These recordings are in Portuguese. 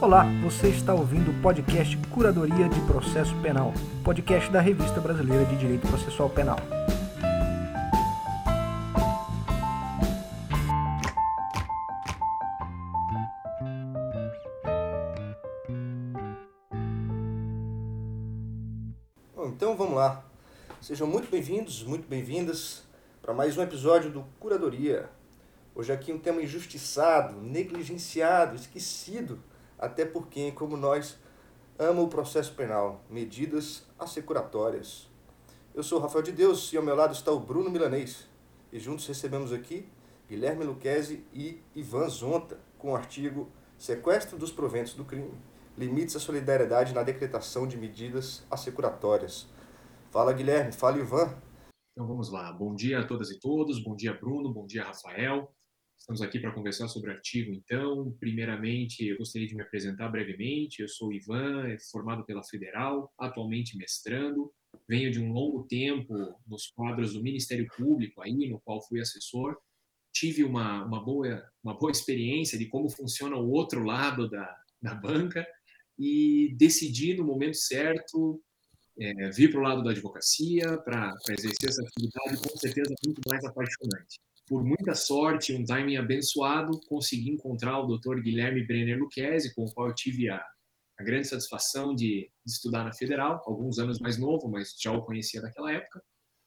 Olá, você está ouvindo o podcast Curadoria de Processo Penal, podcast da Revista Brasileira de Direito Processual Penal. Bom, então vamos lá. Sejam muito bem-vindos, muito bem-vindas para mais um episódio do Curadoria. Hoje aqui um tema injustiçado, negligenciado, esquecido até por quem, como nós, ama o processo penal, medidas assecuratórias. Eu sou Rafael de Deus e ao meu lado está o Bruno Milanês. E juntos recebemos aqui Guilherme Luquezzi e Ivan Zonta com o artigo Sequestro dos proventos do crime, limites à solidariedade na decretação de medidas assecuratórias. Fala Guilherme, fala Ivan. Então vamos lá. Bom dia a todas e todos. Bom dia Bruno, bom dia Rafael. Estamos aqui para conversar sobre artigo, então. Primeiramente, eu gostaria de me apresentar brevemente. Eu sou Ivan, formado pela Federal, atualmente mestrando. Venho de um longo tempo nos quadros do Ministério Público, aí, no qual fui assessor. Tive uma, uma, boa, uma boa experiência de como funciona o outro lado da, da banca e decidi, no momento certo, é, vir para o lado da advocacia para exercer essa atividade, com certeza muito mais apaixonante por muita sorte, um timing abençoado, consegui encontrar o Dr. Guilherme Brenner Lucchesi, com o qual eu tive a, a grande satisfação de, de, estudar na Federal, alguns anos mais novo, mas já o conhecia daquela época,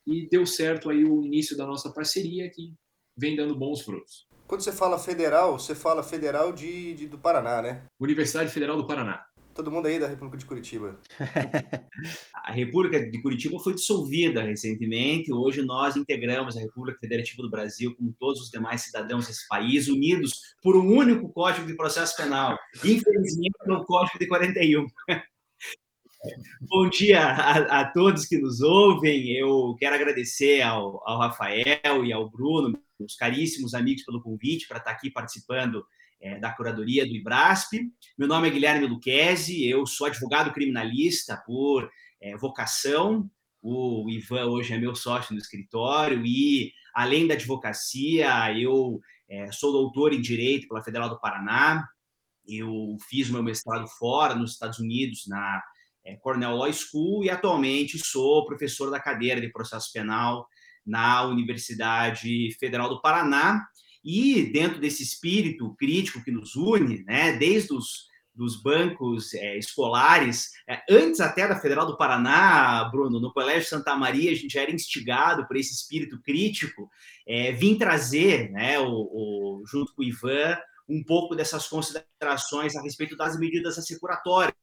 e deu certo aí o início da nossa parceria, que vem dando bons frutos. Quando você fala federal, você fala federal de, de do Paraná, né? Universidade Federal do Paraná. Todo mundo aí da República de Curitiba. a República de Curitiba foi dissolvida recentemente. Hoje nós integramos a República Federativa do Brasil, como todos os demais cidadãos desse país, unidos por um único Código de Processo Penal. Infelizmente, no Código de 41. Bom dia a, a, todos que nos ouvem. Eu quero agradecer ao, ao Rafael e ao Bruno, os caríssimos amigos, pelo convite para estar aqui participando é, da curadoria do IBRASP. Meu nome é Guilherme Luquezzi, eu sou advogado criminalista por é, vocação. O Ivan hoje é meu sócio no escritório e, além da advocacia, eu é, sou doutor em Direito pela Federal do Paraná. Eu fiz meu mestrado fora, nos Estados Unidos, na é, Cornell Law School, e atualmente sou professor da cadeira de processo penal na Universidade Federal do Paraná e dentro desse espírito crítico que nos une, né, desde os dos bancos é, escolares, é, antes até da Federal do Paraná, Bruno, no Colégio Santa Maria, a gente era instigado por esse espírito crítico, é, vim trazer, né, o, o, junto com o Ivan, um pouco dessas considerações a respeito das medidas assecuratórias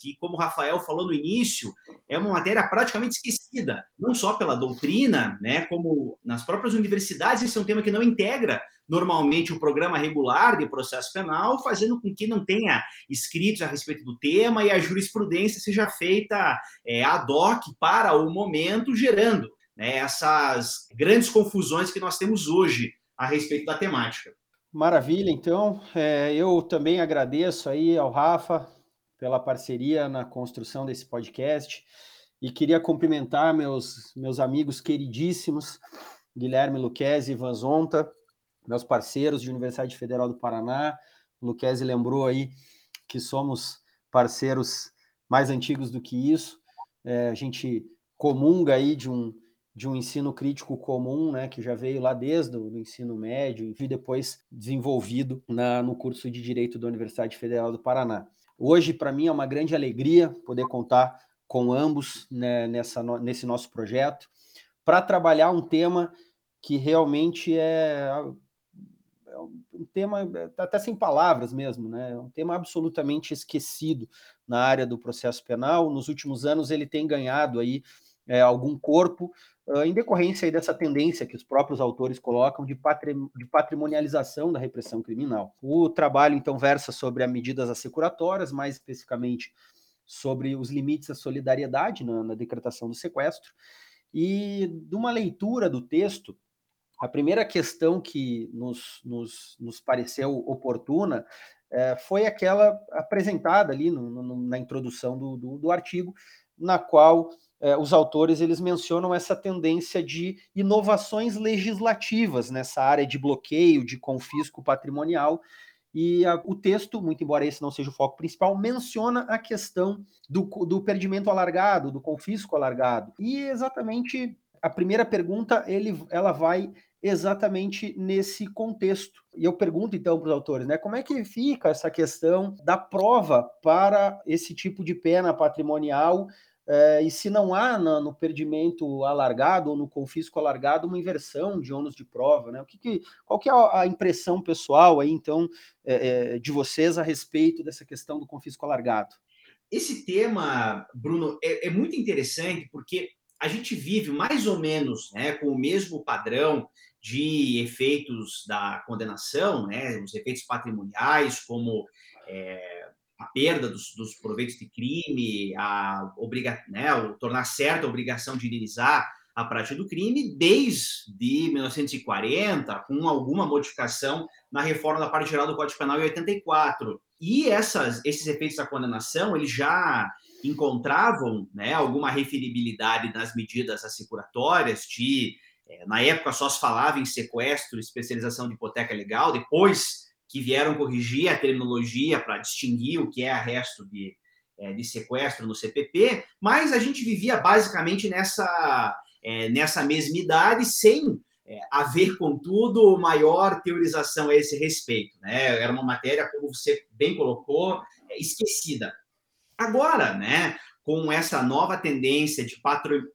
que, como o Rafael falou no início, é uma matéria praticamente esquecida, não só pela doutrina, né, como nas próprias universidades, esse é um tema que não integra normalmente o programa regular de processo penal, fazendo com que não tenha escritos a respeito do tema e a jurisprudência seja feita é, ad hoc para o momento, gerando né, essas grandes confusões que nós temos hoje a respeito da temática. Maravilha, então, é, eu também agradeço aí ao Rafa pela parceria na construção desse podcast. E queria cumprimentar meus, meus amigos queridíssimos, Guilherme Luquezzi e Ivan Zonta, meus parceiros de Universidade Federal do Paraná. O Luquezzi lembrou aí que somos parceiros mais antigos do que isso. É, a gente comunga aí de um, de um ensino crítico comum, né, que já veio lá desde o ensino médio e depois desenvolvido na, no curso de Direito da Universidade Federal do Paraná. Hoje, para mim, é uma grande alegria poder contar com ambos né, nessa, nesse nosso projeto para trabalhar um tema que realmente é, é um tema é, até sem palavras mesmo, né? É um tema absolutamente esquecido na área do processo penal. Nos últimos anos ele tem ganhado aí é, algum corpo, uh, em decorrência dessa tendência que os próprios autores colocam de patrimonialização da repressão criminal. O trabalho, então, versa sobre as medidas assecuratórias, mais especificamente sobre os limites à solidariedade na, na decretação do sequestro, e de uma leitura do texto, a primeira questão que nos, nos, nos pareceu oportuna é, foi aquela apresentada ali no, no, na introdução do, do, do artigo, na qual é, os autores eles mencionam essa tendência de inovações legislativas nessa área de bloqueio, de confisco patrimonial, E a, o texto, muito embora esse não seja o foco principal, menciona a questão do, do perdimento alargado, do confisco alargado. E exatamente a primeira pergunta ele, ela vai exatamente nesse contexto. E eu pergunto então para os autores, né, como é que fica essa questão da prova para esse tipo de pena patrimonial é, e se não há no, perdimento alargado ou no confisco alargado uma inversão de ônus de prova, né? O que, que qual que é a impressão pessoal aí, então, é, é, de vocês a respeito dessa questão do confisco alargado? Esse tema, Bruno, é, é muito interessante porque a gente vive mais ou menos né, com o mesmo padrão de efeitos da condenação, né, os efeitos patrimoniais, como é, a perda dos, dos, proveitos de crime, a obriga, né, o tornar certa a obrigação de indenizar a prática do crime desde 1940, com alguma modificação na reforma da parte geral do Código Penal em 84. E essas, esses efeitos da condenação, eles já encontravam né, alguma referibilidade nas medidas assecuratórias de na época só se falava em sequestro, especialização de hipoteca legal, depois que vieram corrigir a terminologia para distinguir o que é arresto de, é, de sequestro no CPP, mas a gente vivia basicamente nessa, é, nessa mesma idade, sem é, haver, contudo, maior teorização a esse respeito. Né? Era uma matéria, como você bem colocou, é, esquecida. Agora, né, com essa nova tendência de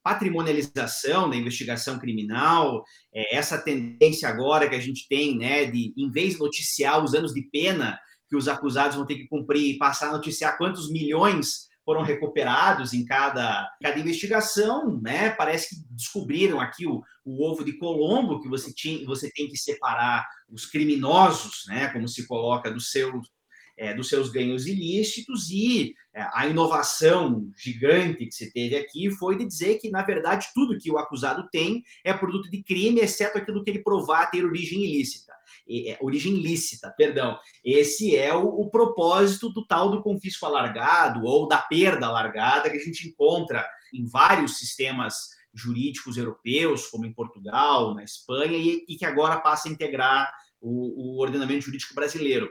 patrimonialização da investigação criminal, é, essa tendência agora que a gente tem, né, de em vez de noticiar os anos de pena que os acusados vão ter que cumprir e passar a noticiar quantos milhões foram recuperados em cada, cada investigação, né? Parece que descobriram aqui o, o ovo de Colombo, que você, tinha, você tem que separar os criminosos, né? Como se coloca dos seus é, dos seus ganhos ilícitos e é, a inovação gigante que se teve aqui foi de dizer que, na verdade, tudo que o acusado tem é produto de crime, exceto aquilo que ele provar ter origem ilícita. É, origem lícita, perdão. Esse é o, o, propósito do tal do confisco alargado ou da perda alargada que a gente encontra em vários sistemas jurídicos europeus, como em Portugal, na Espanha, e, e que agora passa a integrar o, o ordenamento jurídico brasileiro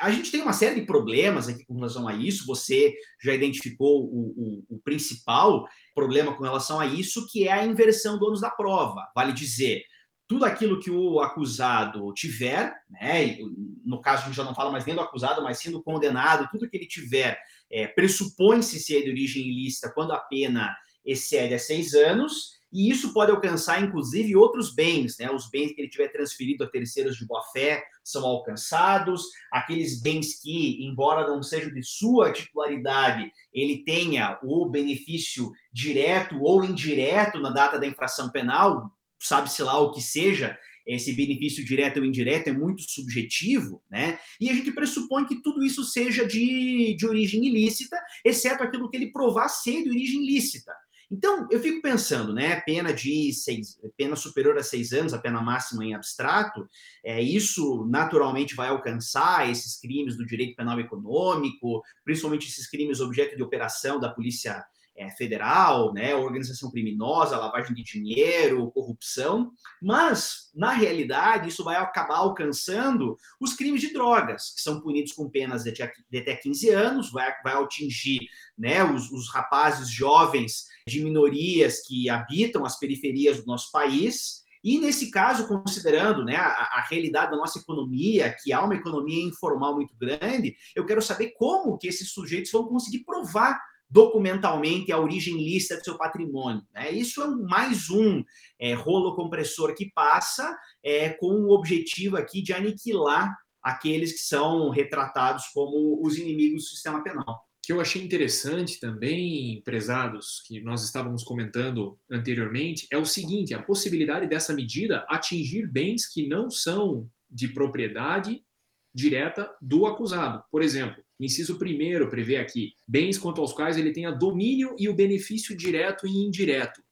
a gente tem uma série de problemas aqui com relação a isso. Você já identificou o, o, o, principal problema com relação a isso, que é a inversão do ônus da prova. Vale dizer, tudo aquilo que o acusado tiver, né, no caso a gente já não fala mais nem do acusado, mas sim do condenado, tudo que ele tiver é, pressupõe-se ser de origem ilícita quando a pena excede a seis anos, e isso pode alcançar, inclusive, outros bens, né? Os bens que ele tiver transferido a terceiros de boa fé são alcançados, aqueles bens que, embora não sejam de sua titularidade, ele tenha o benefício direto ou indireto na data da infração penal, sabe-se lá o que seja, esse benefício direto ou indireto é muito subjetivo, né? E a gente pressupõe que tudo isso seja de, de origem ilícita, exceto aquilo que ele provar ser de origem lícita. Então, eu fico pensando, né? Pena de seis, pena superior a seis anos, a pena máxima em abstrato, é, isso naturalmente vai alcançar esses crimes do direito penal econômico, principalmente esses crimes objeto de operação da polícia é, federal, né, organização criminosa, lavagem de dinheiro, corrupção, mas, na realidade, isso vai acabar alcançando os crimes de drogas, que são punidos com penas de até 15 anos, vai, vai atingir né, os, os rapazes jovens de minorias que habitam as periferias do nosso país, e nesse caso, considerando né, a, a, realidade da nossa economia, que há uma economia informal muito grande, eu quero saber como que esses sujeitos vão conseguir provar documentalmente a origem lícita do seu patrimônio. Né? Isso é mais um é, rolo compressor que passa é, com o objetivo aqui de aniquilar aqueles que são retratados como os inimigos do sistema penal. Que eu achei interessante também, prezados, que nós estávamos comentando anteriormente, é o seguinte: a possibilidade dessa medida atingir bens que não são de propriedade direta do acusado. Por exemplo, inciso primeiro prevê aqui bens quanto aos quais ele tenha domínio e o benefício direto e indireto.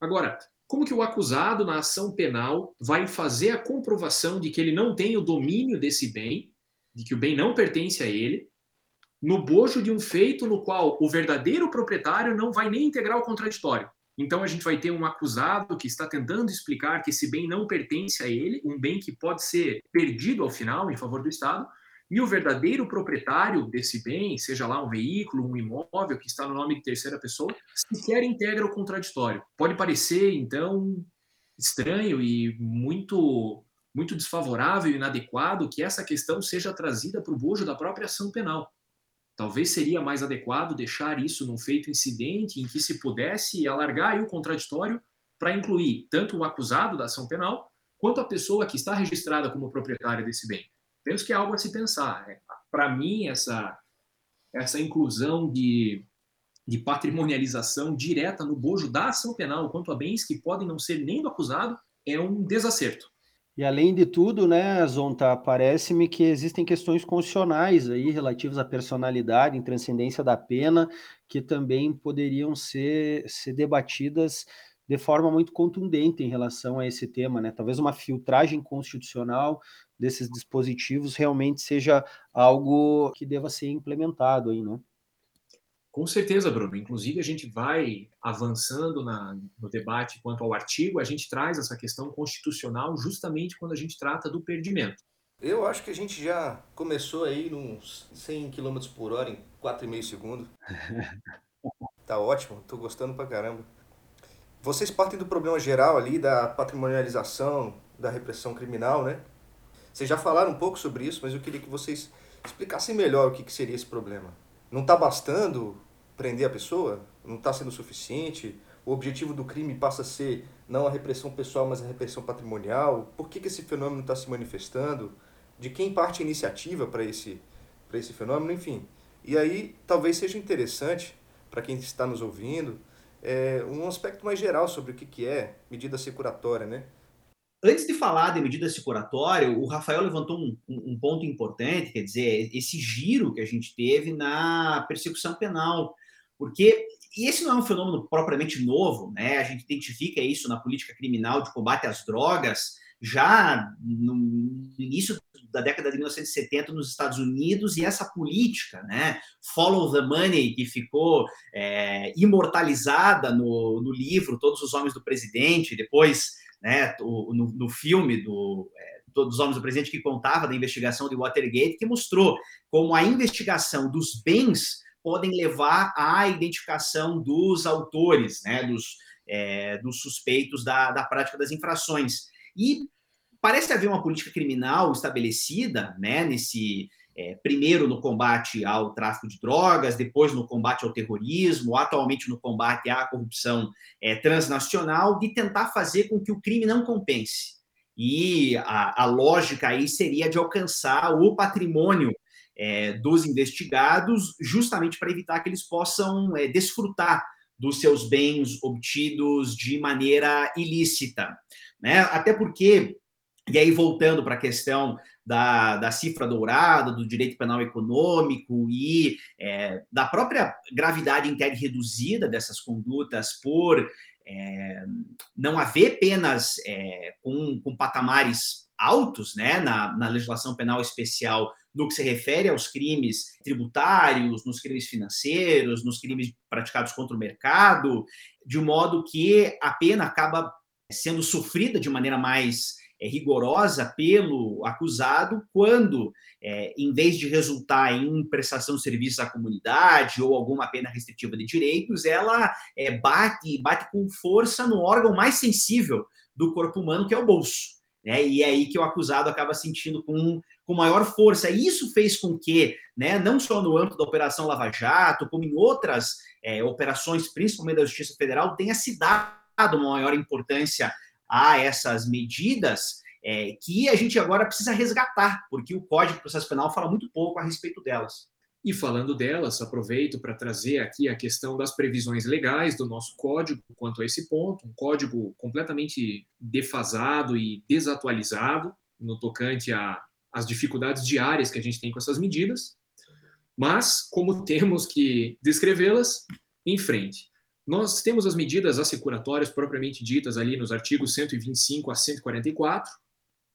Agora, como que o acusado na ação penal vai fazer a comprovação de que ele não tem o domínio desse bem, de que o bem não pertence a ele, no bojo de um feito no qual o verdadeiro proprietário não vai nem integrar o contraditório? Então a gente vai ter um acusado que está tentando explicar que esse bem não pertence a ele, um bem que pode ser perdido ao final em favor do Estado, e o verdadeiro proprietário desse bem, seja lá um veículo, um imóvel que está no nome de terceira pessoa, sequer integra o contraditório. Pode parecer, então, estranho e muito muito desfavorável e inadequado que essa questão seja trazida para o bojo da própria ação penal. Talvez seria mais adequado deixar isso num feito incidente em que se pudesse alargar o contraditório para incluir tanto o acusado da ação penal quanto a pessoa que está registrada como proprietária desse bem. Penso que é algo a se pensar. É, para mim, essa, essa inclusão de, de patrimonialização direta no bojo da ação penal quanto a bens que podem não ser nem do acusado é um desacerto. E além de tudo, né, Zonta, parece-me que existem questões constitucionais aí relativas à personalidade, em transcendência da pena, que também poderiam ser, ser debatidas de forma muito contundente em relação a esse tema, né? Talvez uma filtragem constitucional desses dispositivos realmente seja algo que deva ser implementado aí, né? Com certeza, Bruno. Inclusive, a gente vai avançando na, no debate quanto ao artigo, a gente traz essa questão constitucional justamente quando a gente trata do perdimento. Eu acho que a gente já começou aí nos 100 km por hora em 4,5 segundos. tá ótimo, tô gostando pra caramba. Vocês partem do problema geral ali da patrimonialização, da repressão criminal, né? Vocês já falaram um pouco sobre isso, mas eu queria que vocês explicassem melhor o que, que seria esse problema. Não está bastando prender a pessoa? Não está sendo suficiente? O objetivo do crime passa a ser não a repressão pessoal, mas a repressão patrimonial? Por que, que esse fenômeno está se manifestando? De quem parte a iniciativa para esse, esse fenômeno? Enfim. E aí talvez seja interessante para quem está nos ouvindo é, um aspecto mais geral sobre o que, que é medida securatória, né? Antes de falar de medida securatória, o Rafael levantou um, um, ponto importante, quer dizer, esse giro que a gente teve na persecução penal, porque e esse não é um fenômeno propriamente novo, né? A gente identifica isso na política criminal de combate às drogas já no início da década de 1970 nos Estados Unidos e essa política, né, follow the money, que ficou é, imortalizada no, no livro Todos os Homens do Presidente, depois né, no, no filme do é, Todos os Homens do Presidente, que contava da investigação de Watergate, que mostrou como a investigação dos bens podem levar à identificação dos autores, né, dos, é, dos suspeitos da, da prática das infrações. E parece haver uma política criminal estabelecida, né, nesse é, primeiro no combate ao tráfico de drogas, depois no combate ao terrorismo, atualmente no combate à corrupção é, transnacional, de tentar fazer com que o crime não compense. E a, a lógica aí seria de alcançar o patrimônio é, dos investigados, justamente para evitar que eles possam é, desfrutar dos seus bens obtidos de maneira ilícita. Né? Até porque e aí, voltando para a questão da, da cifra dourada, do direito penal econômico e é, da própria gravidade tese reduzida dessas condutas por é, não haver penas é, com, com, patamares altos né, na, na legislação penal especial no que se refere aos crimes tributários, nos crimes financeiros, nos crimes praticados contra o mercado, de modo que a pena acaba sendo sofrida de maneira mais rigorosa pelo acusado quando, é, em vez de resultar em prestação de serviços à comunidade ou alguma pena restritiva de direitos, ela é, bate, bate com força no órgão mais sensível do corpo humano, que é o bolso. Né? E é aí que o acusado acaba sentindo com, com maior força. E isso fez com que, né, não só no âmbito da Operação Lava Jato, como em outras é, operações, principalmente da Justiça Federal, tenha se dado uma maior importância a essas medidas é, que a gente agora precisa resgatar, porque o Código de Processo Penal fala muito pouco a respeito delas. E falando delas, aproveito para trazer aqui a questão das previsões legais do nosso código quanto a esse ponto, um código completamente defasado e desatualizado no tocante às dificuldades diárias que a gente tem com essas medidas, mas como temos que descrevê-las, em frente. Nós temos as medidas assecuratórias propriamente ditas ali nos artigos 125 a 144,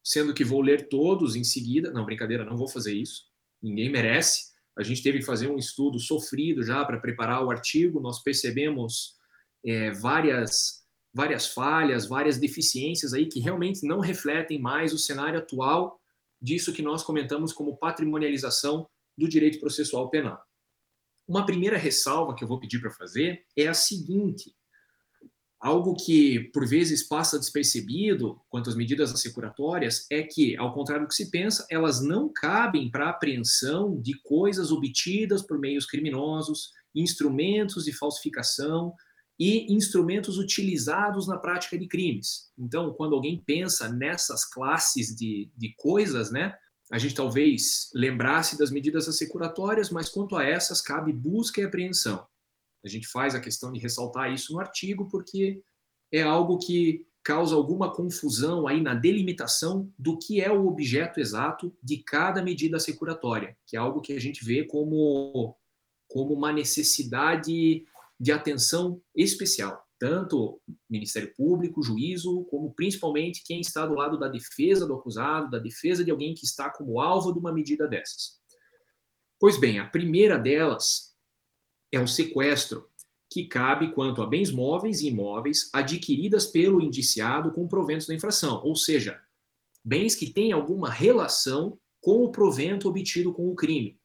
sendo que vou ler todos em seguida. Não, brincadeira, não vou fazer isso. Ninguém merece. A gente teve que fazer um estudo sofrido já para preparar o artigo. Nós percebemos é, várias várias falhas, várias deficiências aí que realmente não refletem mais o cenário atual disso que nós comentamos como patrimonialização do direito processual penal. Uma primeira ressalva que eu vou pedir para fazer é a seguinte: algo que por vezes passa despercebido quanto às medidas assecuratórias é que, ao contrário do que se pensa, elas não cabem para apreensão de coisas obtidas por meios criminosos, instrumentos de falsificação e instrumentos utilizados na prática de crimes. Então, quando alguém pensa nessas classes de, de coisas, né, a gente talvez lembrasse das medidas assecuratórias, mas quanto a essas, cabe busca e apreensão. A gente faz a questão de ressaltar isso no artigo, porque é algo que causa alguma confusão aí na delimitação do que é o objeto exato de cada medida assecuratória, que é algo que a gente vê como, como uma necessidade de atenção especial tanto Ministério Público, juízo, como principalmente quem está do lado da defesa do acusado, da defesa de alguém que está como alvo de uma medida dessas. Pois bem, a primeira delas é o sequestro, que cabe quanto a bens móveis e imóveis adquiridas pelo indiciado com proventos da infração, ou seja, bens que têm alguma relação com o provento obtido com o crime,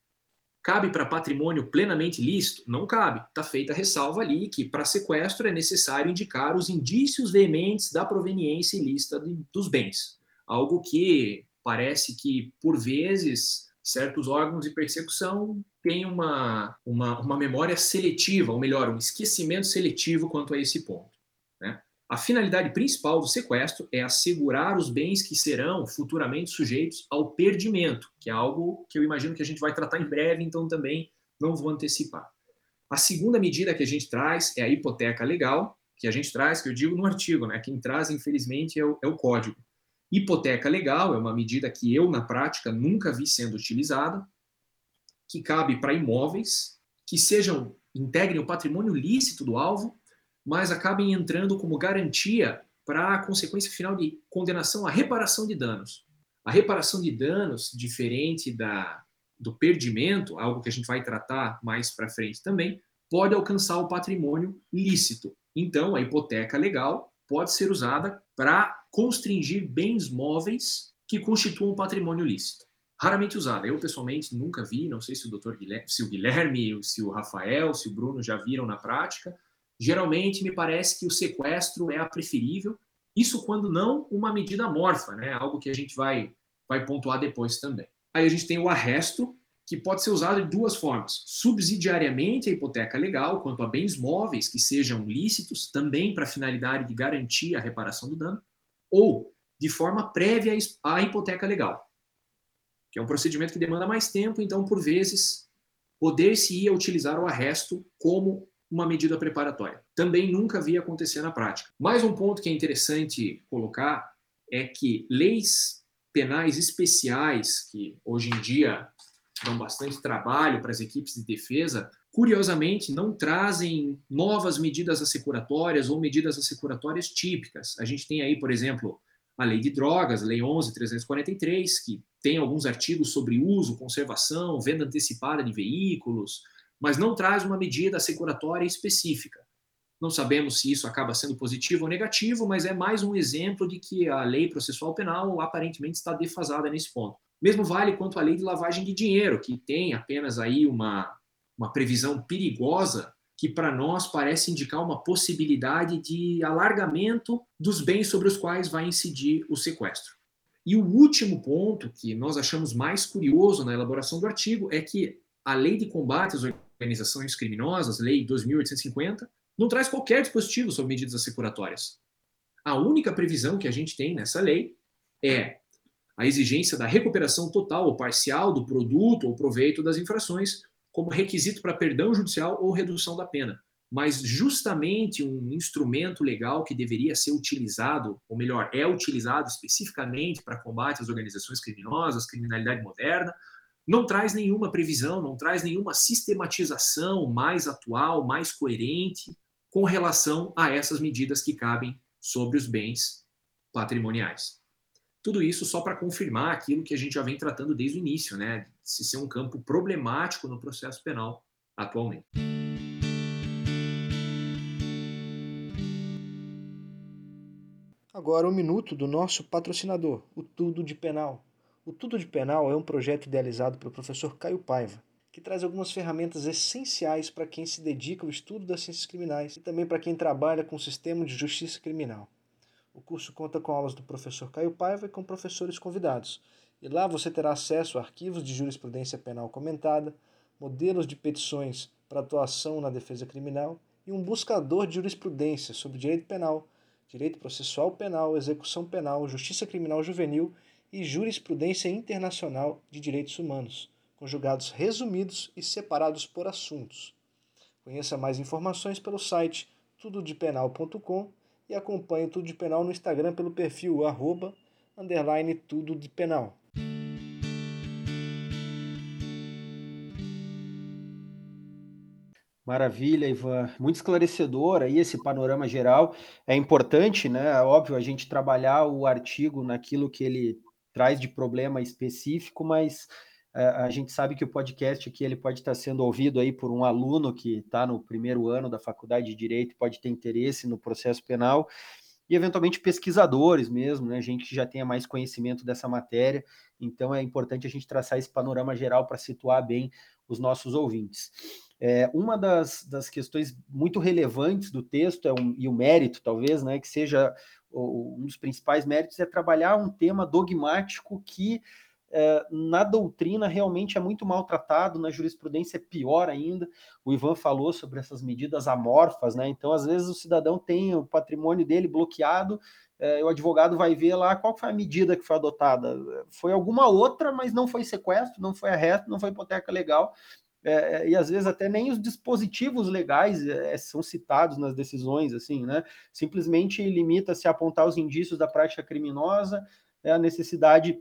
Cabe para patrimônio plenamente lícito? Não cabe. Está feita a ressalva ali que para sequestro é necessário indicar os indícios veementes da proveniência ilícita dos bens. Algo que parece que, por vezes, certos órgãos de persecução têm uma, uma, uma memória seletiva, ou melhor, um esquecimento seletivo quanto a esse ponto. A finalidade principal do sequestro é assegurar os bens que serão futuramente sujeitos ao perdimento, que é algo que eu imagino que a gente vai tratar em breve, então também não vou antecipar. A segunda medida que a gente traz é a hipoteca legal, que a gente traz, que eu digo no artigo, né? Quem traz, infelizmente, é o, é o código. Hipoteca legal é uma medida que eu, na prática, nunca vi sendo utilizada, que cabe para imóveis que sejam integrem o patrimônio lícito do alvo mas acabem entrando como garantia para a consequência final de condenação à reparação de danos. A reparação de danos, diferente da, do perdimento, algo que a gente vai tratar mais para frente também, pode alcançar o patrimônio lícito. Então, a hipoteca legal pode ser usada para constringir bens móveis que constituam patrimônio lícito. Raramente usada. Eu, pessoalmente, nunca vi, não sei se o doutor Guilherme, se o Guilherme, se o Rafael, se o Bruno já viram na prática, Geralmente, me parece que o sequestro é a preferível, isso quando não uma medida morfa, né? algo que a gente vai, vai pontuar depois também. Aí a gente tem o arresto, que pode ser usado de duas formas. Subsidiariamente a hipoteca legal, quanto a bens móveis que sejam lícitos, também para a finalidade de garantir a reparação do dano, ou de forma prévia à hipoteca legal, que é um procedimento que demanda mais tempo, então, por vezes, poder-se-ia utilizar o arresto como uma medida preparatória. Também nunca vi acontecer na prática. Mais um ponto que é interessante colocar é que leis penais especiais, que hoje em dia dão bastante trabalho para as equipes de defesa, curiosamente não trazem novas medidas assecuratórias ou medidas assecuratórias típicas. A gente tem aí, por exemplo, a Lei de Drogas, Lei 11.343, que tem alguns artigos sobre uso, conservação, venda antecipada de veículos, mas não traz uma medida assecuratória específica. Não sabemos se isso acaba sendo positivo ou negativo, mas é mais um exemplo de que a lei processual penal aparentemente está defasada nesse ponto. Mesmo vale quanto à lei de lavagem de dinheiro, que tem apenas aí uma, uma previsão perigosa que para nós parece indicar uma possibilidade de alargamento dos bens sobre os quais vai incidir o sequestro. E o último ponto que nós achamos mais curioso na elaboração do artigo é que a lei de combate às organizações criminosas, Lei 2.850, não traz qualquer dispositivo sobre medidas assecuratórias. A única previsão que a gente tem nessa lei é a exigência da recuperação total ou parcial do produto ou proveito das infrações como requisito para perdão judicial ou redução da pena. Mas justamente um instrumento legal que deveria ser utilizado, ou melhor, é utilizado especificamente para combate às organizações criminosas, criminalidade moderna, não traz nenhuma previsão, não traz nenhuma sistematização mais atual, mais coerente com relação a essas medidas que cabem sobre os bens patrimoniais. Tudo isso só para confirmar aquilo que a gente já vem tratando desde o início, né? Se ser um campo problemático no processo penal atualmente. Agora um minuto do nosso patrocinador, o Tudo de Penal O Tudo de Penal é um projeto idealizado pelo professor Caio Paiva, que traz algumas ferramentas essenciais para quem se dedica ao estudo das ciências criminais e também para quem trabalha com o sistema de justiça criminal. O curso conta com aulas do professor Caio Paiva e com professores convidados. E lá você terá acesso a arquivos de jurisprudência penal comentada, modelos de petições para atuação na defesa criminal e um buscador de jurisprudência sobre direito penal, direito processual penal, execução penal, justiça criminal juvenil e jurisprudência internacional de direitos humanos, conjugados resumidos e separados por assuntos. Conheça mais informações pelo site tudodepenal.com e acompanhe Tudo de Penal no Instagram pelo perfil arroba, underline tudo de penal. Maravilha, Ivan. Muito esclarecedor aí esse panorama geral. É importante, né? Óbvio, a gente trabalhar o artigo naquilo que ele traz de problema específico, mas é, a gente sabe que o podcast aqui ele pode estar sendo ouvido aí por um aluno que está no primeiro ano da faculdade de direito, pode ter interesse no processo penal e eventualmente pesquisadores mesmo, né, gente que já tenha mais conhecimento dessa matéria. Então é importante a gente traçar esse panorama geral para situar bem os nossos ouvintes. É, uma das, das questões muito relevantes do texto, é um, e o mérito, talvez, né, que seja um dos principais méritos, é trabalhar um tema dogmático que na doutrina realmente é muito maltratado, na jurisprudência é pior ainda. O Ivan falou sobre essas medidas amorfas, né? Então, às vezes, o cidadão tem o patrimônio dele bloqueado, é, o advogado vai ver lá qual foi a medida que foi adotada. Foi alguma outra, mas não foi sequestro, não foi arresto, não foi hipoteca legal é, e às vezes até nem os dispositivos legais é, são citados nas decisões, assim, né? Simplesmente limita-se a apontar os indícios da prática criminosa, é a necessidade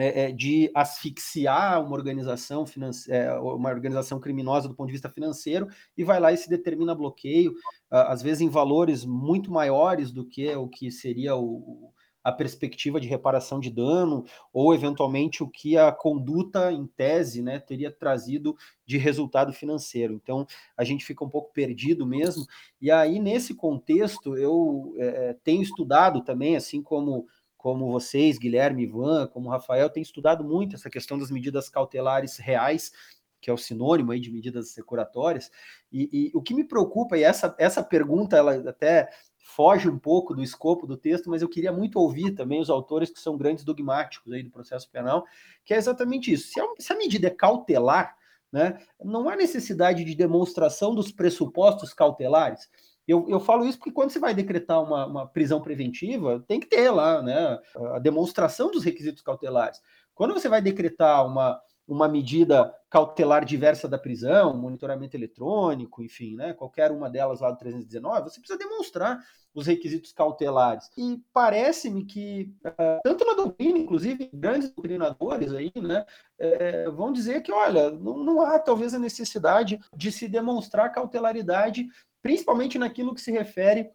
é, é de asfixiar uma organização financeira, é, uma organização criminosa do ponto de vista financeiro e vai lá e se determina bloqueio, às vezes em valores muito maiores do que o que seria o, a perspectiva de reparação de dano ou eventualmente o que a conduta em tese né, teria trazido de resultado financeiro. Então a gente fica um pouco perdido mesmo. E aí, nesse contexto, eu é, tenho estudado também, assim como como vocês, Guilherme, Ivan, como Rafael, tem estudado muito essa questão das medidas cautelares reais, que é o sinônimo aí de medidas securatórias. E, e o que me preocupa, e essa, essa pergunta, ela até foge um pouco do escopo do texto, mas eu queria muito ouvir também os autores que são grandes dogmáticos aí do processo penal, que é exatamente isso. Se a, se a medida é cautelar, né, não há necessidade de demonstração dos pressupostos cautelares. Eu, eu falo isso porque quando você vai decretar uma, uma prisão preventiva, tem que ter lá né, a demonstração dos requisitos cautelares. Quando você vai decretar uma, uma medida cautelar diversa da prisão, monitoramento eletrônico, enfim, né, qualquer uma delas lá do 319, você precisa demonstrar os requisitos cautelares. E parece-me que, uh, tanto na doutrina, inclusive, grandes doutrinadores aí, né, é, vão dizer que, olha, não, não há talvez a necessidade de se demonstrar cautelaridade, principalmente naquilo que se refere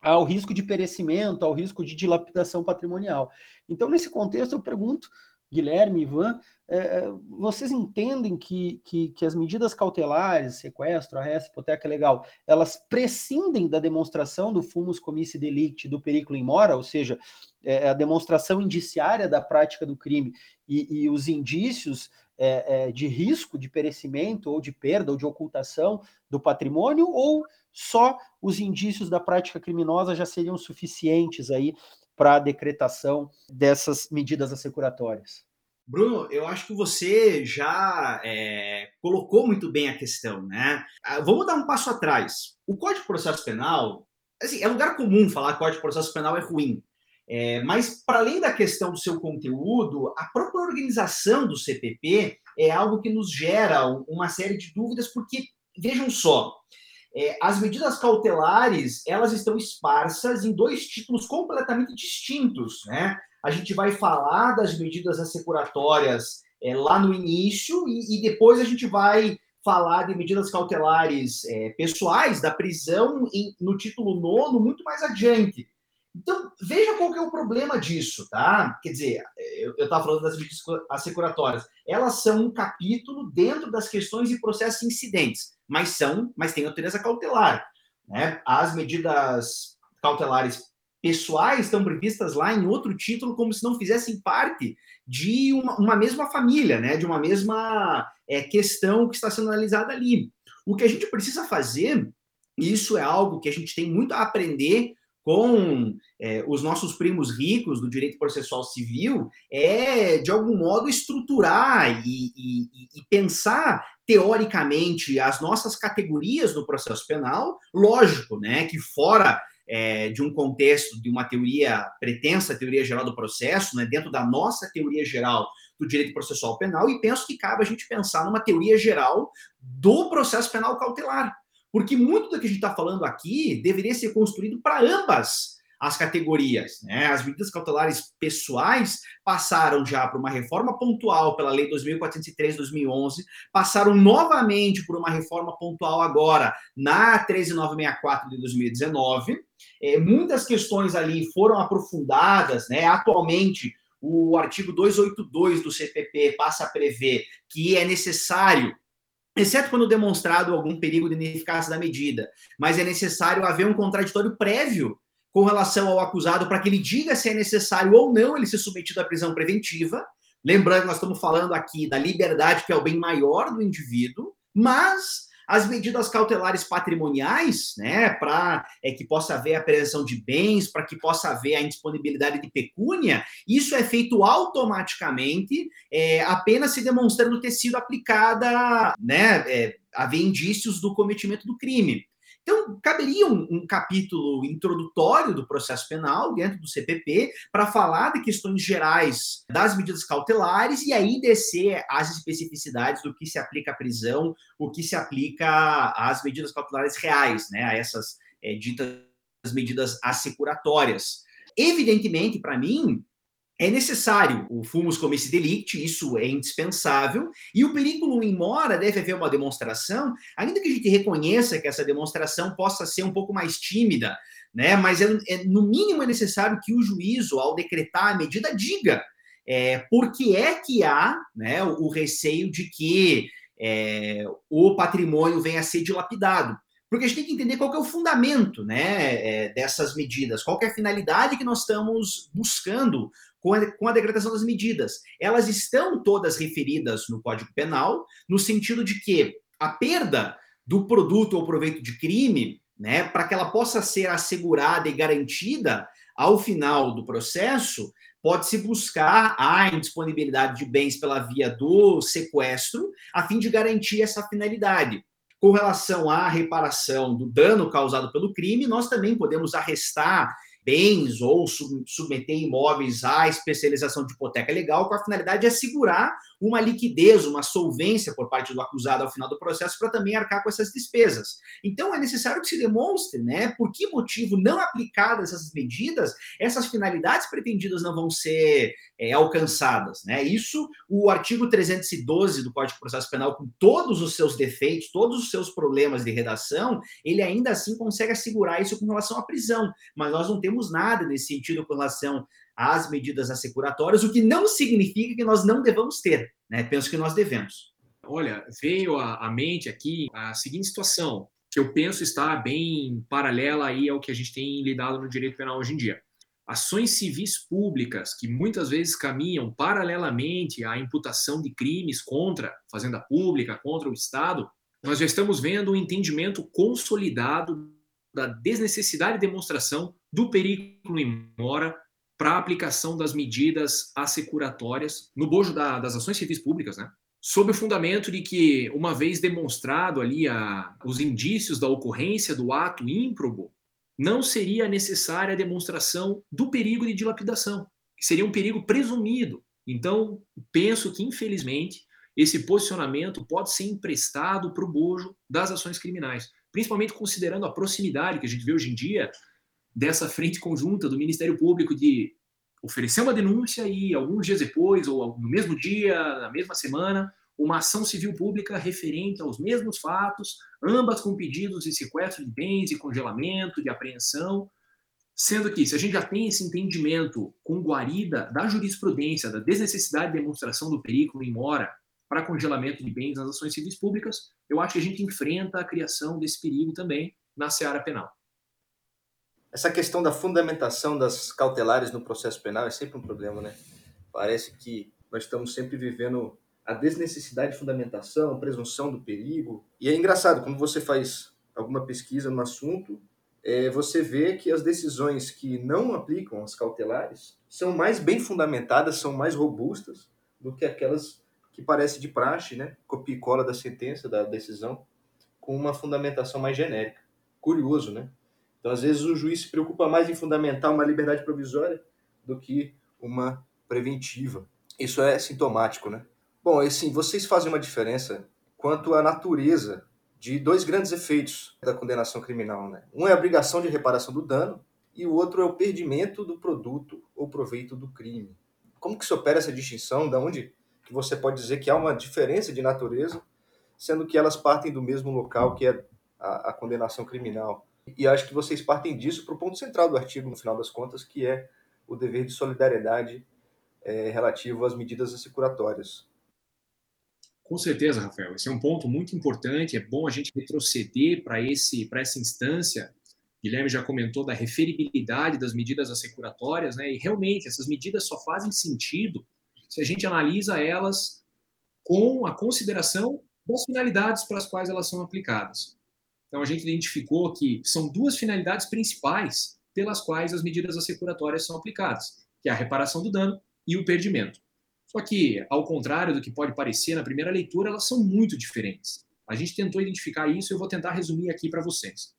ao risco de perecimento, ao risco de dilapidação patrimonial. Então, nesse contexto, eu pergunto Guilherme, Ivan, é, é, vocês entendem que, que, que, as medidas cautelares, sequestro, arresto, hipoteca legal, elas prescindem da demonstração do fumus comissi delicti, do periculo in mora, ou seja, é, a demonstração indiciária da prática do crime e, e os indícios é, é, de risco de perecimento ou de perda ou de ocultação do patrimônio, ou só os indícios da prática criminosa já seriam suficientes aí para a decretação dessas medidas assecuratórias? Bruno, eu acho que você já é, colocou muito bem a questão, né? Ah, vamos dar um passo atrás. O Código de Processo Penal, assim, é lugar comum falar que o Código de Processo Penal é ruim, é, mas para além da questão do seu conteúdo, a própria organização do CPP é algo que nos gera uma série de dúvidas, porque vejam só, é, as medidas cautelares, elas estão esparsas em dois títulos completamente distintos, né? A gente vai falar das medidas assecuratórias é, lá no início e, e, depois a gente vai falar de medidas cautelares é, pessoais da prisão em, no título nono muito mais adiante. Então, veja qual que é o problema disso, tá? Quer dizer, eu estava falando das assecuratórias. Elas são um capítulo dentro das questões e processos incidentes, mas são, mas tem natureza cautelar. Né? As medidas cautelares pessoais estão previstas lá em outro título como se não fizessem parte de uma, uma mesma família, né? De uma mesma é, questão que está sendo analisada ali. O que a gente precisa fazer, e isso é algo que a gente tem muito a aprender com é, os nossos primos ricos do direito processual civil, é, de algum modo, estruturar e, e, e pensar teoricamente as nossas categorias do processo penal, lógico, né, que fora é, de um contexto de uma teoria pretensa, teoria geral do processo, né, dentro da nossa teoria geral do direito processual penal, e penso que cabe a gente pensar numa teoria geral do processo penal cautelar. Porque muito do que a gente está falando aqui deveria ser construído para ambas as categorias. Né? As medidas cautelares pessoais passaram já por uma reforma pontual pela Lei 2.403-2011, passaram novamente por uma reforma pontual agora na 13964 de 2019. É, muitas questões ali foram aprofundadas, né? Atualmente, o artigo 282 do CPP passa a prever que é necessário exceto quando demonstrado algum perigo de ineficácia da medida, mas é necessário haver um contraditório prévio com relação ao acusado para que ele diga se é necessário ou não ele ser submetido à prisão preventiva. Lembrando nós estamos falando aqui da liberdade, que é o bem maior do indivíduo, mas as medidas cautelares patrimoniais, né, para é, que possa haver a apreensão de bens, para que possa haver a indisponibilidade de pecúnia, isso é feito automaticamente, é, apenas se demonstrando ter sido aplicada, né, é, haver indícios do cometimento do crime. Então, caberia um, um, capítulo introdutório do processo penal dentro do CPP para falar de questões gerais das medidas cautelares e aí descer às especificidades do que se aplica à prisão, o que se aplica às medidas cautelares reais, né, a essas é, ditas medidas assecuratórias. Evidentemente, para mim, é necessário o fumus comissi delicti, isso é indispensável, e o periculum in mora deve haver uma demonstração, ainda que a gente reconheça que essa demonstração possa ser um pouco mais tímida, né? Mas é, é no mínimo é necessário que o juízo, ao decretar a medida, diga é, por que é que há né, o, o receio de que é, o patrimônio venha a ser dilapidado. Porque a gente tem que entender qual que é o fundamento né, é, dessas medidas, qual é a finalidade que nós estamos buscando com a, decretação das medidas. Elas estão todas referidas no Código Penal, no sentido de que a perda do produto ou proveito de crime, né, para que ela possa ser assegurada e garantida ao final do processo, pode-se buscar a indisponibilidade de bens pela via do sequestro, a fim de garantir essa finalidade. Com relação à reparação do dano causado pelo crime, nós também podemos arrestar bens ou submeter imóveis à especialização de hipoteca legal, com a finalidade de assegurar uma liquidez, uma solvência por parte do acusado ao final do processo para também arcar com essas despesas. Então, é necessário que se demonstre, né, por que motivo não aplicadas essas medidas, essas finalidades pretendidas não vão ser é, alcançadas, né? Isso, o artigo 312 do Código de Processo Penal, com todos os seus defeitos, todos os seus problemas de redação, ele ainda assim consegue assegurar isso com relação à prisão, mas nós não temos nada nesse sentido com relação às medidas assecuratórias, o que não significa que nós não devamos ter, né? Penso que nós devemos. Olha, veio à mente aqui a seguinte situação, que eu penso estar bem paralela aí ao que a gente tem lidado no direito penal hoje em dia. Ações civis públicas que muitas vezes caminham paralelamente à imputação de crimes contra a fazenda pública, contra o Estado, nós já estamos vendo um entendimento consolidado da desnecessidade de demonstração do perigo em mora para a aplicação das medidas assecuratórias no bojo da, das ações civis públicas, né? sob o fundamento de que, uma vez demonstrado ali a, os indícios da ocorrência do ato ímprobo, não seria necessária a demonstração do perigo de dilapidação, que seria um perigo presumido. Então, penso que, infelizmente, esse posicionamento pode ser emprestado para o bojo das ações criminais, principalmente considerando a proximidade que a gente vê hoje em dia dessa frente conjunta do Ministério Público de oferecer uma denúncia e alguns dias depois, ou no mesmo dia, na mesma semana, uma ação civil pública referente aos mesmos fatos, ambas com pedidos de sequestro de bens, de congelamento, de apreensão, sendo que, se a gente já tem esse entendimento com guarida da jurisprudência, da desnecessidade de demonstração do perigo em mora para congelamento de bens nas ações civis públicas, eu acho que a gente enfrenta a criação desse perigo também na seara penal. Essa questão da fundamentação das cautelares no processo penal é sempre um problema, né? Parece que nós estamos sempre vivendo a desnecessidade de fundamentação, presunção do perigo. E é engraçado, quando você faz alguma pesquisa no assunto, é, você vê que as decisões que não aplicam as cautelares são mais bem fundamentadas, são mais robustas do que aquelas que parecem de praxe, né? Copia e cola da sentença, da decisão, com uma fundamentação mais genérica. Curioso, né? Então, às vezes, o juiz se preocupa mais em fundamentar uma liberdade provisória do que uma preventiva. Isso é sintomático, né? Bom, assim, vocês fazem uma diferença quanto à natureza de dois grandes efeitos da condenação criminal, né? Um é a obrigação de reparação do dano e o outro é o perdimento do produto ou proveito do crime. Como que se opera essa distinção? Da onde que você pode dizer que há uma diferença de natureza, sendo que elas partem do mesmo local que é a, a condenação criminal? E acho que vocês partem disso para o ponto central do artigo, no final das contas, que é o dever de solidariedade é, relativo às medidas assecuratórias. Com certeza, Rafael. Esse é um ponto muito importante. É bom a gente retroceder para esse para essa instância. Guilherme já comentou da referibilidade das medidas assecuratórias, né? E realmente essas medidas só fazem sentido se a gente analisa elas com a consideração das finalidades para as quais elas são aplicadas. Então, a gente identificou que são duas finalidades principais pelas quais as medidas assecuratórias são aplicadas, que é a reparação do dano e o perdimento. Só que, ao contrário do que pode parecer na primeira leitura, elas são muito diferentes. A gente tentou identificar isso e eu vou tentar resumir aqui para vocês.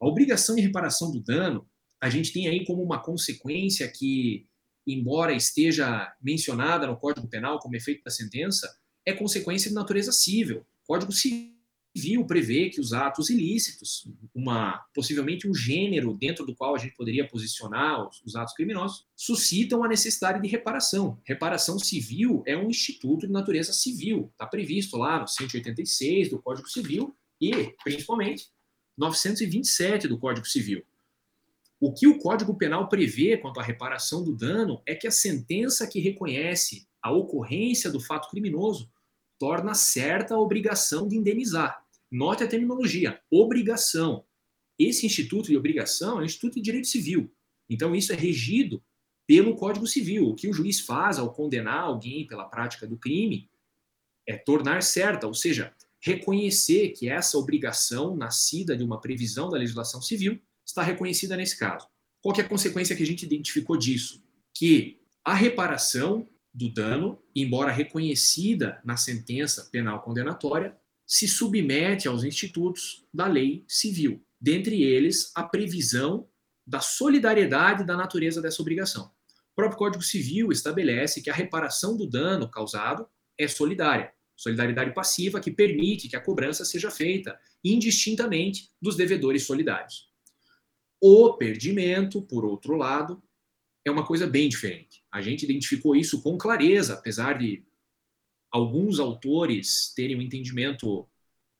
A obrigação de reparação do dano, a gente tem aí como uma consequência que, embora esteja mencionada no Código Penal como efeito da sentença, é consequência de natureza civil. Código Civil civil prevê que os atos ilícitos, uma possivelmente um gênero dentro do qual a gente poderia posicionar os, os, atos criminosos, suscitam a necessidade de reparação. Reparação civil é um instituto de natureza civil, está previsto lá no 186 do Código Civil e, principalmente, 927 do Código Civil. O que o Código Penal prevê quanto à reparação do dano é que a sentença que reconhece a ocorrência do fato criminoso torna certa a obrigação de indenizar. Note a terminologia, obrigação. Esse instituto de obrigação é um instituto de direito civil. Então, isso é regido pelo Código Civil. O que o juiz faz ao condenar alguém pela prática do crime é tornar certa, ou seja, reconhecer que essa obrigação nascida de uma previsão da legislação civil está reconhecida nesse caso. Qual é a consequência que a gente identificou disso? Que a reparação do dano, embora reconhecida na sentença penal condenatória, se submete aos institutos da lei civil, dentre eles a previsão da solidariedade da natureza dessa obrigação. O próprio Código Civil estabelece que a reparação do dano causado é solidária, solidariedade passiva que permite que a cobrança seja feita indistintamente dos devedores solidários. O perdimento, por outro lado, é uma coisa bem diferente. A gente identificou isso com clareza, apesar de alguns autores terem um entendimento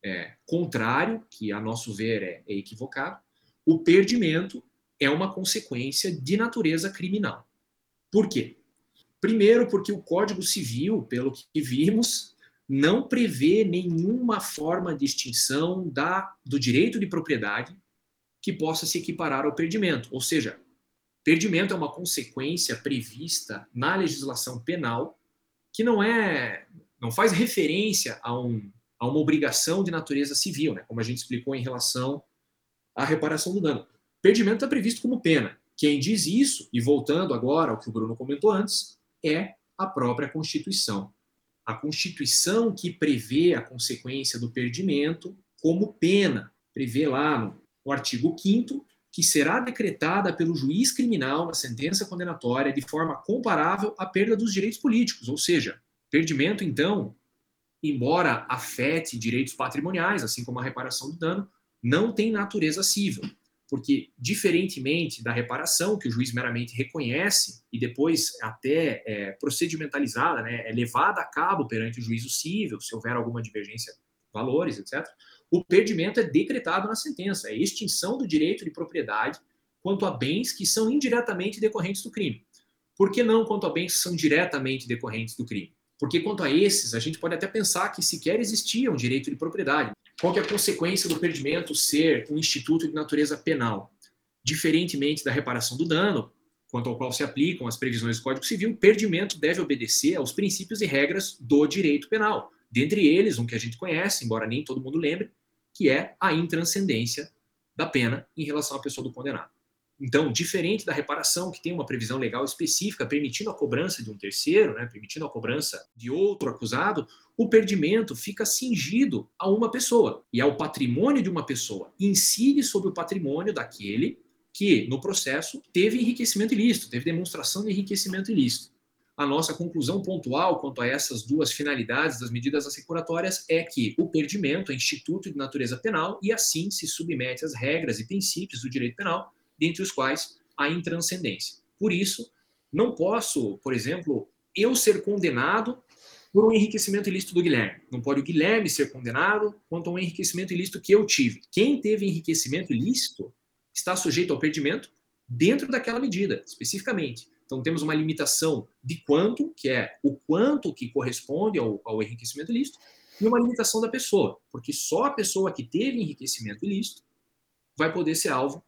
é, contrário, que a nosso ver é, é equivocado, o perdimento é uma consequência de natureza criminal. Por quê? Primeiro, porque o Código Civil, pelo que vimos, não prevê nenhuma forma de extinção da, do direito de propriedade que possa se equiparar ao perdimento. Ou seja, perdimento é uma consequência prevista na legislação penal que não é não faz referência a, um, a uma obrigação de natureza civil, né, como a gente explicou em relação à reparação do dano. Perdimento está previsto como pena. Quem diz isso, e voltando agora ao que o Bruno comentou antes, é a própria Constituição. A Constituição que prevê a consequência do perdimento como pena, prevê lá no, no artigo 5 que será decretada pelo juiz criminal na sentença condenatória de forma comparável à perda dos direitos políticos, ou seja, Perdimento, então, embora afete direitos patrimoniais, assim como a reparação do dano, não tem natureza civil, porque, diferentemente da reparação, que o juiz meramente reconhece e depois até é procedimentalizada, né, é levada a cabo perante o juízo civil, se houver alguma divergência de valores, etc., o perdimento é decretado na sentença, é extinção do direito de propriedade quanto a bens que são indiretamente decorrentes do crime. Por que não quanto a bens que são diretamente decorrentes do crime? Porque quanto a esses, a gente pode até pensar que sequer existia um direito de propriedade. Qual é a consequência do perdimento ser um instituto de natureza penal? Diferentemente da reparação do dano, quanto ao qual se aplicam as previsões do Código Civil, o perdimento deve obedecer aos princípios e regras do direito penal. Dentre eles, um que a gente conhece, embora nem todo mundo lembre, que é a intranscendência da pena em relação à pessoa do condenado. Então, diferente da reparação, que tem uma previsão legal específica permitindo a cobrança de um terceiro, né, permitindo a cobrança de outro acusado, o perdimento fica cingido a uma pessoa e ao patrimônio de uma pessoa. Incide sobre o patrimônio daquele que, no processo, teve enriquecimento ilícito, teve demonstração de enriquecimento ilícito. A nossa conclusão pontual quanto a essas duas finalidades das medidas assecuratórias é que o perdimento é instituto de natureza penal e, assim, se submete às regras e princípios do direito penal, dentre os quais a intranscendência. Por isso, não posso, por exemplo, eu ser condenado por um enriquecimento ilícito do Guilherme. Não pode o Guilherme ser condenado quanto a um enriquecimento ilícito que eu tive. Quem teve enriquecimento ilícito está sujeito ao perdimento dentro daquela medida, especificamente. Então, temos uma limitação de quanto, que é o quanto que corresponde ao, ao enriquecimento ilícito, e uma limitação da pessoa, porque só a pessoa que teve enriquecimento ilícito vai poder ser alvo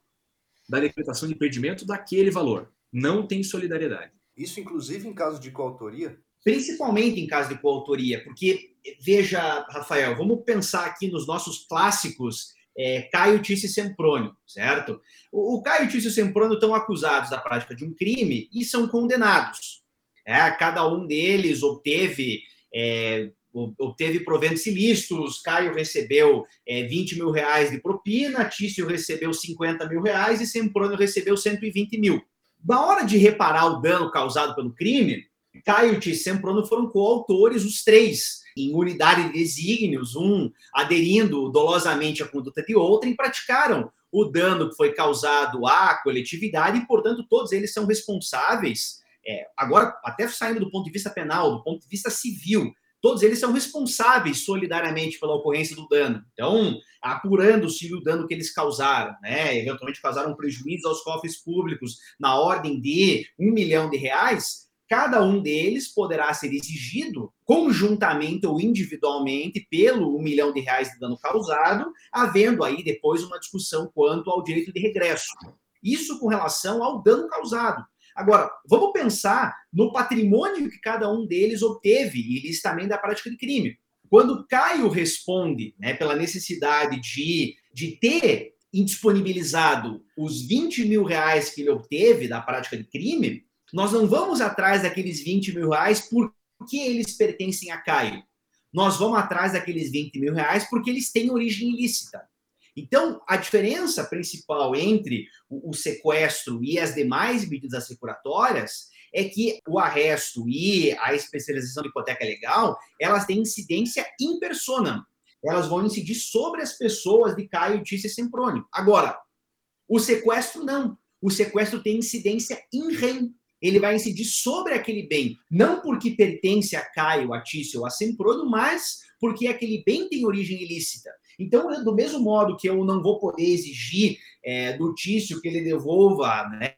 da decretação de perdimento daquele valor. Não tem solidariedade. Isso, inclusive, em caso de coautoria? Principalmente em caso de coautoria, porque, veja, Rafael, vamos pensar aqui nos nossos clássicos é, Caio Tício Semprônio, certo? O, o Caio Tício Semprônio estão acusados da prática de um crime e são condenados. É, cada um deles obteve é, obteve proventos ilícitos, Caio recebeu é, 20 mil reais de propina, Tício recebeu 50 mil reais e Semprônio recebeu 120 mil. Na hora de reparar o dano causado pelo crime, Caio e Semprônio foram coautores, os três em unidade de desígnios, um aderindo dolosamente à conduta de outrem, praticaram o dano que foi causado à coletividade e, portanto, todos eles são responsáveis. É, agora, até saindo do ponto de vista penal, do ponto de vista civil, todos eles são responsáveis solidariamente pela ocorrência do dano. Então, apurando-se o dano que eles causaram, né? Eventualmente causaram prejuízo aos cofres públicos na ordem de um milhão de reais cada um deles poderá ser exigido conjuntamente ou individualmente pelo um milhão de reais de dano causado, havendo aí depois uma discussão quanto ao direito de regresso. Isso com relação ao dano causado. Agora, vamos pensar no patrimônio que cada um deles obteve, ilicitamente da prática de crime. Quando Caio responde né, pela necessidade de, de ter indisponibilizado os 20 mil reais que ele obteve da prática de crime, nós não vamos atrás daqueles 20 mil reais porque eles pertencem a Caio. Nós vamos atrás daqueles 20 mil reais porque eles têm origem ilícita. Então, a diferença principal entre o, sequestro e as demais medidas assecuratórias é que o arresto e a especialização de hipoteca legal, elas têm incidência in persona. Elas vão incidir sobre as pessoas de Caio, Tícia e Semprônio. Agora, o sequestro não. O sequestro tem incidência in rem ele vai incidir sobre aquele bem, não porque pertence a Caio, a Tício ou a Semprono, mas porque aquele bem tem origem ilícita. Então, do mesmo modo que eu não vou poder exigir é, do Tício que ele devolva né,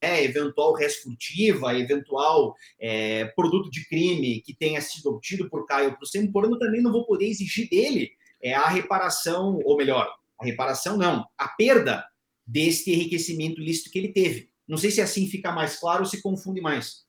é, eventual res furtiva, eventual é, produto de crime que tenha sido obtido por Caio para o Semprono, também não vou poder exigir dele é, a reparação, ou melhor, a reparação não, a perda deste enriquecimento ilícito que ele teve. Não sei se assim fica mais claro ou se confunde mais.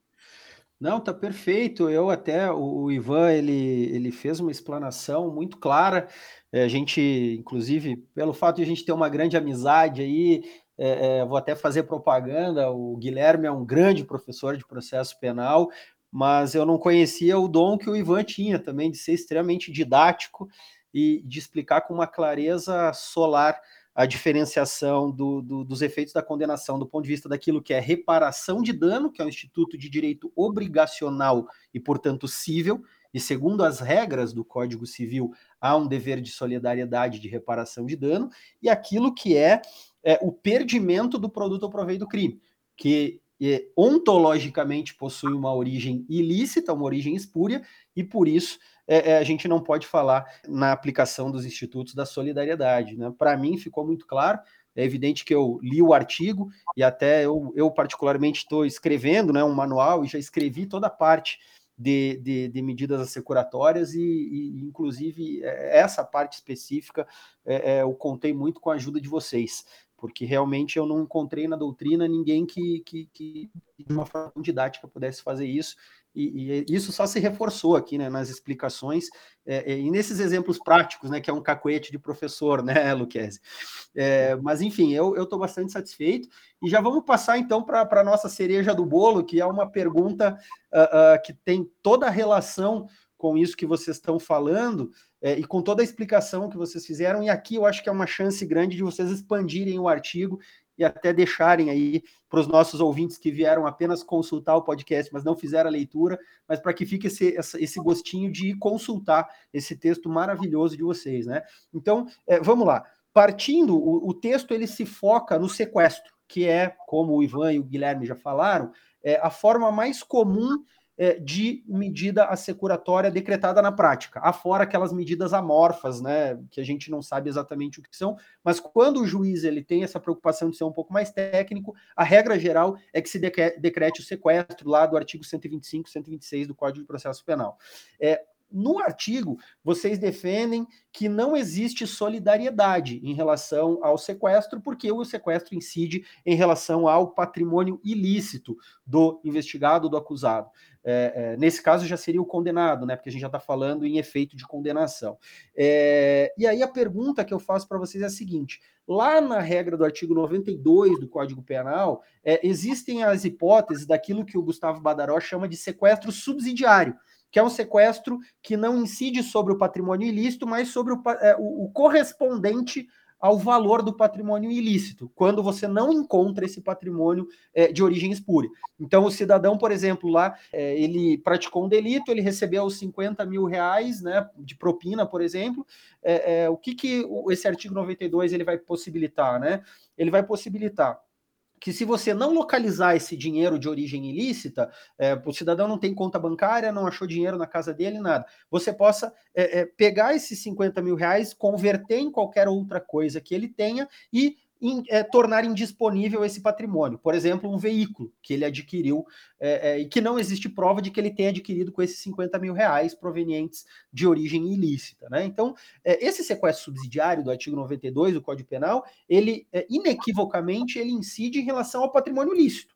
Não, tá perfeito. Eu até, o Ivan, ele, ele fez uma explanação muito clara. É, a gente, inclusive, pelo fato de a gente ter uma grande amizade aí, é, é, vou até fazer propaganda. O Guilherme é um grande professor de processo penal, mas eu não conhecia o dom que o Ivan tinha também de ser extremamente didático e de explicar com uma clareza solar a diferenciação do, do, dos efeitos da condenação do ponto de vista daquilo que é reparação de dano, que é um instituto de direito obrigacional e, portanto, cível, e segundo as regras do Código Civil, há um dever de solidariedade de reparação de dano, e aquilo que é, é o perdimento do produto ou proveito do crime, que é, ontologicamente possui uma origem ilícita, uma origem espúria, e por isso é, é, a gente não pode falar na aplicação dos institutos da solidariedade. Né? Para mim ficou muito claro, é evidente que eu li o artigo e até eu, eu particularmente estou escrevendo né, um manual e já escrevi toda a parte de, de, de medidas assecuratórias e, e, inclusive, é, essa parte específica é, é, eu contei muito com a ajuda de vocês porque realmente eu não encontrei na doutrina ninguém que, que, que de uma forma didática pudesse fazer isso, e, e, isso só se reforçou aqui né, nas explicações é, é, e nesses exemplos práticos, né, que é um cacoete de professor, né, Luquezzi? É, mas, enfim, eu estou bastante satisfeito e já vamos passar então para a nossa cereja do bolo, que é uma pergunta uh, uh, que tem toda a relação com isso que vocês estão falando é, e com toda a explicação que vocês fizeram. E aqui eu acho que é uma chance grande de vocês expandirem o artigo e até deixarem aí para os nossos ouvintes que vieram apenas consultar o podcast, mas não fizeram a leitura, mas para que fique esse, esse gostinho de consultar esse texto maravilhoso de vocês, né? Então, é, vamos lá. Partindo, o, o, texto ele se foca no sequestro, que é, como o Ivan e o Guilherme já falaram, é a forma mais comum de medida assecuratória decretada na prática, afora aquelas medidas amorfas, né, que a gente não sabe exatamente o que são, mas quando o juiz ele tem essa preocupação de ser um pouco mais técnico, a regra geral é que se decrete o sequestro lá do artigo 125, 126 do Código de Processo Penal. É, no artigo, vocês defendem que não existe solidariedade em relação ao sequestro, porque o sequestro incide em relação ao patrimônio ilícito do investigado, do acusado. É, é, nesse caso já seria o condenado, né? Porque a gente já está falando em efeito de condenação. É, e aí a pergunta que eu faço para vocês é a seguinte: lá na regra do artigo 92 do Código Penal, é, existem as hipóteses daquilo que o Gustavo Badaró chama de sequestro subsidiário que é um sequestro que não incide sobre o patrimônio ilícito, mas sobre o, é, o, o correspondente ao valor do patrimônio ilícito, quando você não encontra esse patrimônio é, de origem espúria. Então, o cidadão, por exemplo, lá, é, ele praticou um delito, ele recebeu os 50 mil reais né, de propina, por exemplo. É, é o que, que esse artigo 92 ele vai possibilitar? Né? Ele vai possibilitar que se você não localizar esse dinheiro de origem ilícita, é, o cidadão não tem conta bancária, não achou dinheiro na casa dele, nada, você possa é, é, pegar esses 50 mil reais, converter em qualquer outra coisa que ele tenha e in, é, tornar indisponível esse patrimônio. Por exemplo, um veículo que ele adquiriu é, é, e que não existe prova de que ele tenha adquirido com esses 50 mil reais provenientes de origem ilícita. Né? Então, é, esse sequestro subsidiário do artigo 92 do Código Penal, ele é, inequivocamente ele incide em relação ao patrimônio ilícito.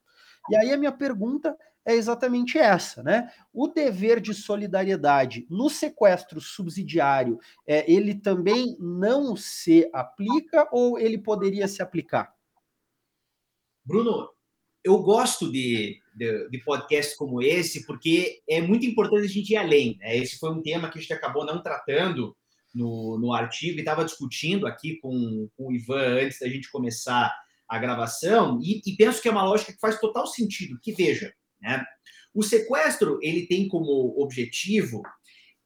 E aí a minha pergunta é exatamente essa, né? O dever de solidariedade no sequestro subsidiário, é, ele também não se aplica ou ele poderia se aplicar? Bruno, eu gosto de, de, de podcasts como esse porque é muito importante a gente ir além. Né? Esse foi um tema que a gente acabou não tratando no, no artigo e estava discutindo aqui com, com o Ivan antes da gente começar a gravação e, e penso que é uma lógica que faz total sentido. Que veja, né? O sequestro ele tem como objetivo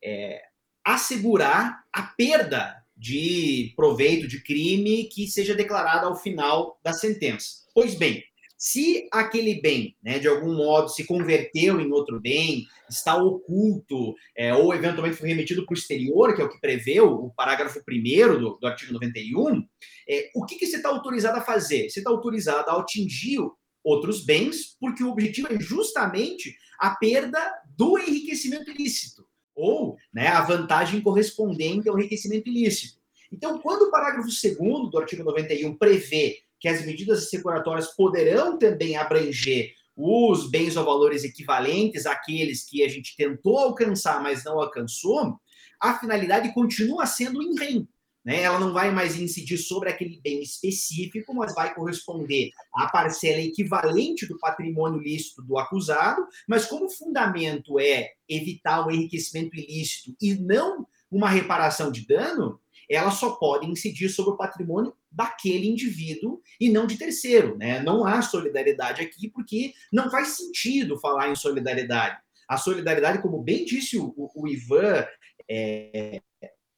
é, assegurar a perda de proveito de crime que seja declarado ao final da sentença. Pois bem, se aquele bem, né, de algum modo, se converteu em outro bem, está oculto, é, ou eventualmente foi remetido para o exterior, que é o que prevê o, parágrafo 1 do, do artigo 91, é, o que, que você está autorizado a fazer? Você está autorizado a atingir outros bens, porque o objetivo é justamente a perda do enriquecimento ilícito, ou né, a vantagem correspondente ao enriquecimento ilícito. Então, quando o parágrafo 2 do artigo 91 prevê que as medidas assecuratórias poderão também abranger os bens ou valores equivalentes àqueles que a gente tentou alcançar, mas não alcançou, a finalidade continua sendo em rem, né? Ela não vai mais incidir sobre aquele bem específico, mas vai corresponder à parcela equivalente do patrimônio lícito do acusado, mas como o fundamento é evitar o enriquecimento ilícito e não uma reparação de dano, ela só pode incidir sobre o patrimônio daquele indivíduo e não de terceiro. Né? Não há solidariedade aqui porque não faz sentido falar em solidariedade. A solidariedade, como bem disse o, o Ivan é,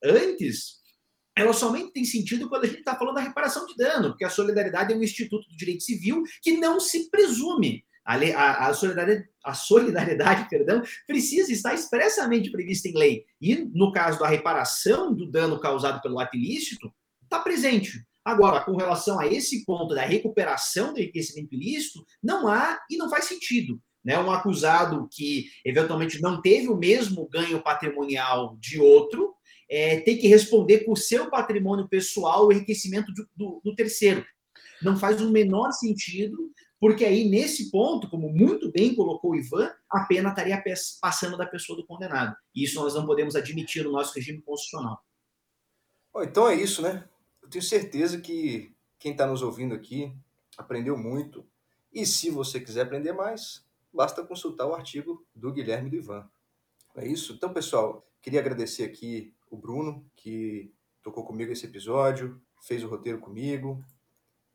antes, ela somente tem sentido quando a gente está falando da reparação de dano, porque a solidariedade é um instituto do direito civil que não se presume. A, a, a, solidariedade, a solidariedade perdão, precisa estar expressamente prevista em lei. E, no caso da reparação do dano causado pelo ato ilícito, está presente. Agora, com relação a esse ponto da recuperação do enriquecimento ilícito, não há e não faz sentido. Né? Um acusado que eventualmente não teve o mesmo ganho patrimonial de outro, é, tem que responder com o seu patrimônio pessoal o enriquecimento do, do, do terceiro. não faz o menor sentido, porque aí, nesse ponto, como muito bem colocou o Ivan, a pena estaria passando da pessoa do condenado. E isso nós não podemos admitir no nosso regime constitucional. Bom, então é isso, né? Eu tenho certeza que quem está nos ouvindo aqui aprendeu muito. E se você quiser aprender mais, basta consultar o artigo do Guilherme do Ivan. É isso? Então, pessoal, queria agradecer aqui o Bruno, que tocou comigo esse episódio, fez o roteiro comigo.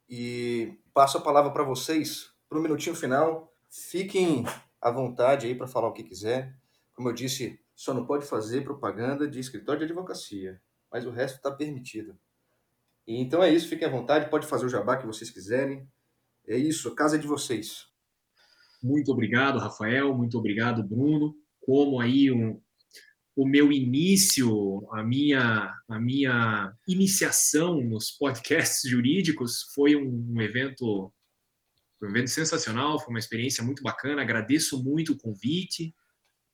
E passo a palavra para vocês para o minutinho final. Fiquem à vontade aí para falar o que quiser. Como eu disse, só não pode fazer propaganda de escritório de advocacia, mas o resto está permitido. E então é isso, fiquem à vontade, pode fazer o jabá que vocês quiserem. É isso, a casa é de vocês. Muito obrigado, Rafael, muito obrigado, Bruno. Como aí um, o meu início, a minha, a minha iniciação nos podcasts jurídicos foi um, um evento um evento sensacional, foi uma experiência muito bacana. Agradeço muito o convite.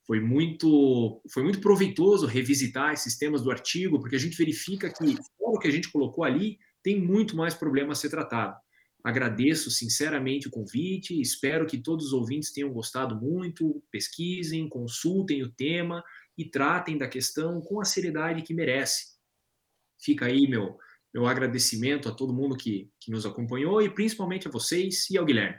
Foi muito, foi muito proveitoso revisitar esses temas do artigo, porque a gente verifica que o que a gente colocou ali, tem muito mais problema a ser tratado. Agradeço sinceramente o convite, espero que todos os ouvintes tenham gostado muito, pesquisem, consultem o tema e tratem da questão com a seriedade que merece. Fica aí meu, meu agradecimento a todo mundo que, que nos acompanhou e principalmente a vocês e ao Guilherme.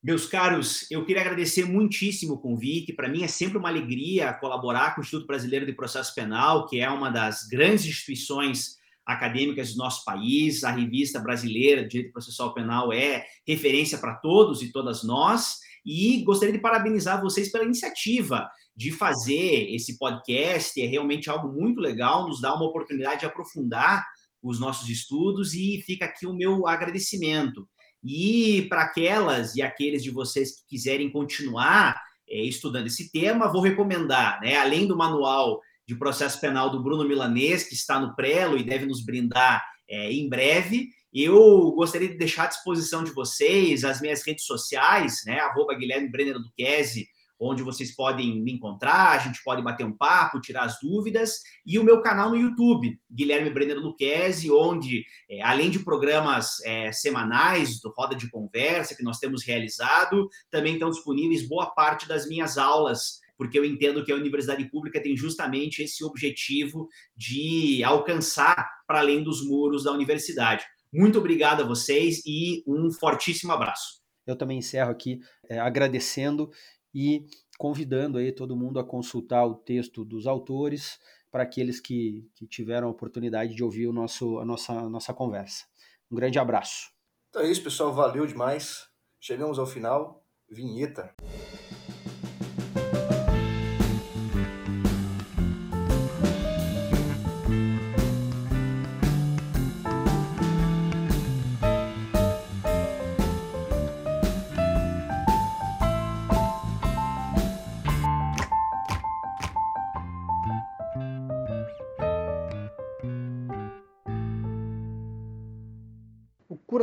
Meus caros, eu queria agradecer muitíssimo o convite. Para mim é sempre uma alegria colaborar com o Instituto Brasileiro de Processo Penal, que é uma das grandes instituições acadêmicas do nosso país. A revista brasileira de Direito Processual Penal é referência para todos e todas nós. E gostaria de parabenizar vocês pela iniciativa de fazer esse podcast. É realmente algo muito legal, nos dá uma oportunidade de aprofundar os nossos estudos e fica aqui o meu agradecimento. E para aquelas e aqueles de vocês que quiserem continuar é, estudando esse tema, vou recomendar, né, além do manual de processo penal do Bruno Milanês, que está no Prelo e deve nos brindar é, em breve, eu gostaria de deixar à disposição de vocês as minhas redes sociais, né, arroba Guilherme Brenner Duquese, onde vocês podem me encontrar, a gente pode bater um papo, tirar as dúvidas, e o meu canal no YouTube, Guilherme Brenner Luquezzi, onde, é, além de programas é, semanais do Roda de Conversa que nós temos realizado, também estão disponíveis boa parte das minhas aulas, porque eu entendo que a universidade pública tem justamente esse objetivo de alcançar para além dos muros da universidade. Muito obrigado a vocês e um fortíssimo abraço. Eu também encerro aqui é, agradecendo e convidando aí todo mundo a consultar o texto dos autores para aqueles que, que tiveram a oportunidade de ouvir o nosso, a, nossa, a nossa conversa. Um grande abraço. Então é isso, pessoal. Valeu demais. Chegamos ao final. Vinheta.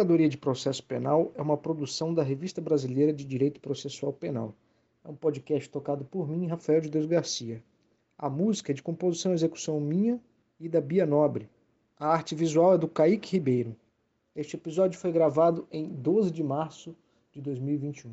Curadoria de Processo Penal é uma produção da Revista Brasileira de Direito Processual Penal. É um podcast tocado por mim, Rafael de Deus Garcia. A música é de composição e execução minha e da Bia Nobre. A arte visual é do Kaique Ribeiro. Este episódio foi gravado em 12 de março de 2021.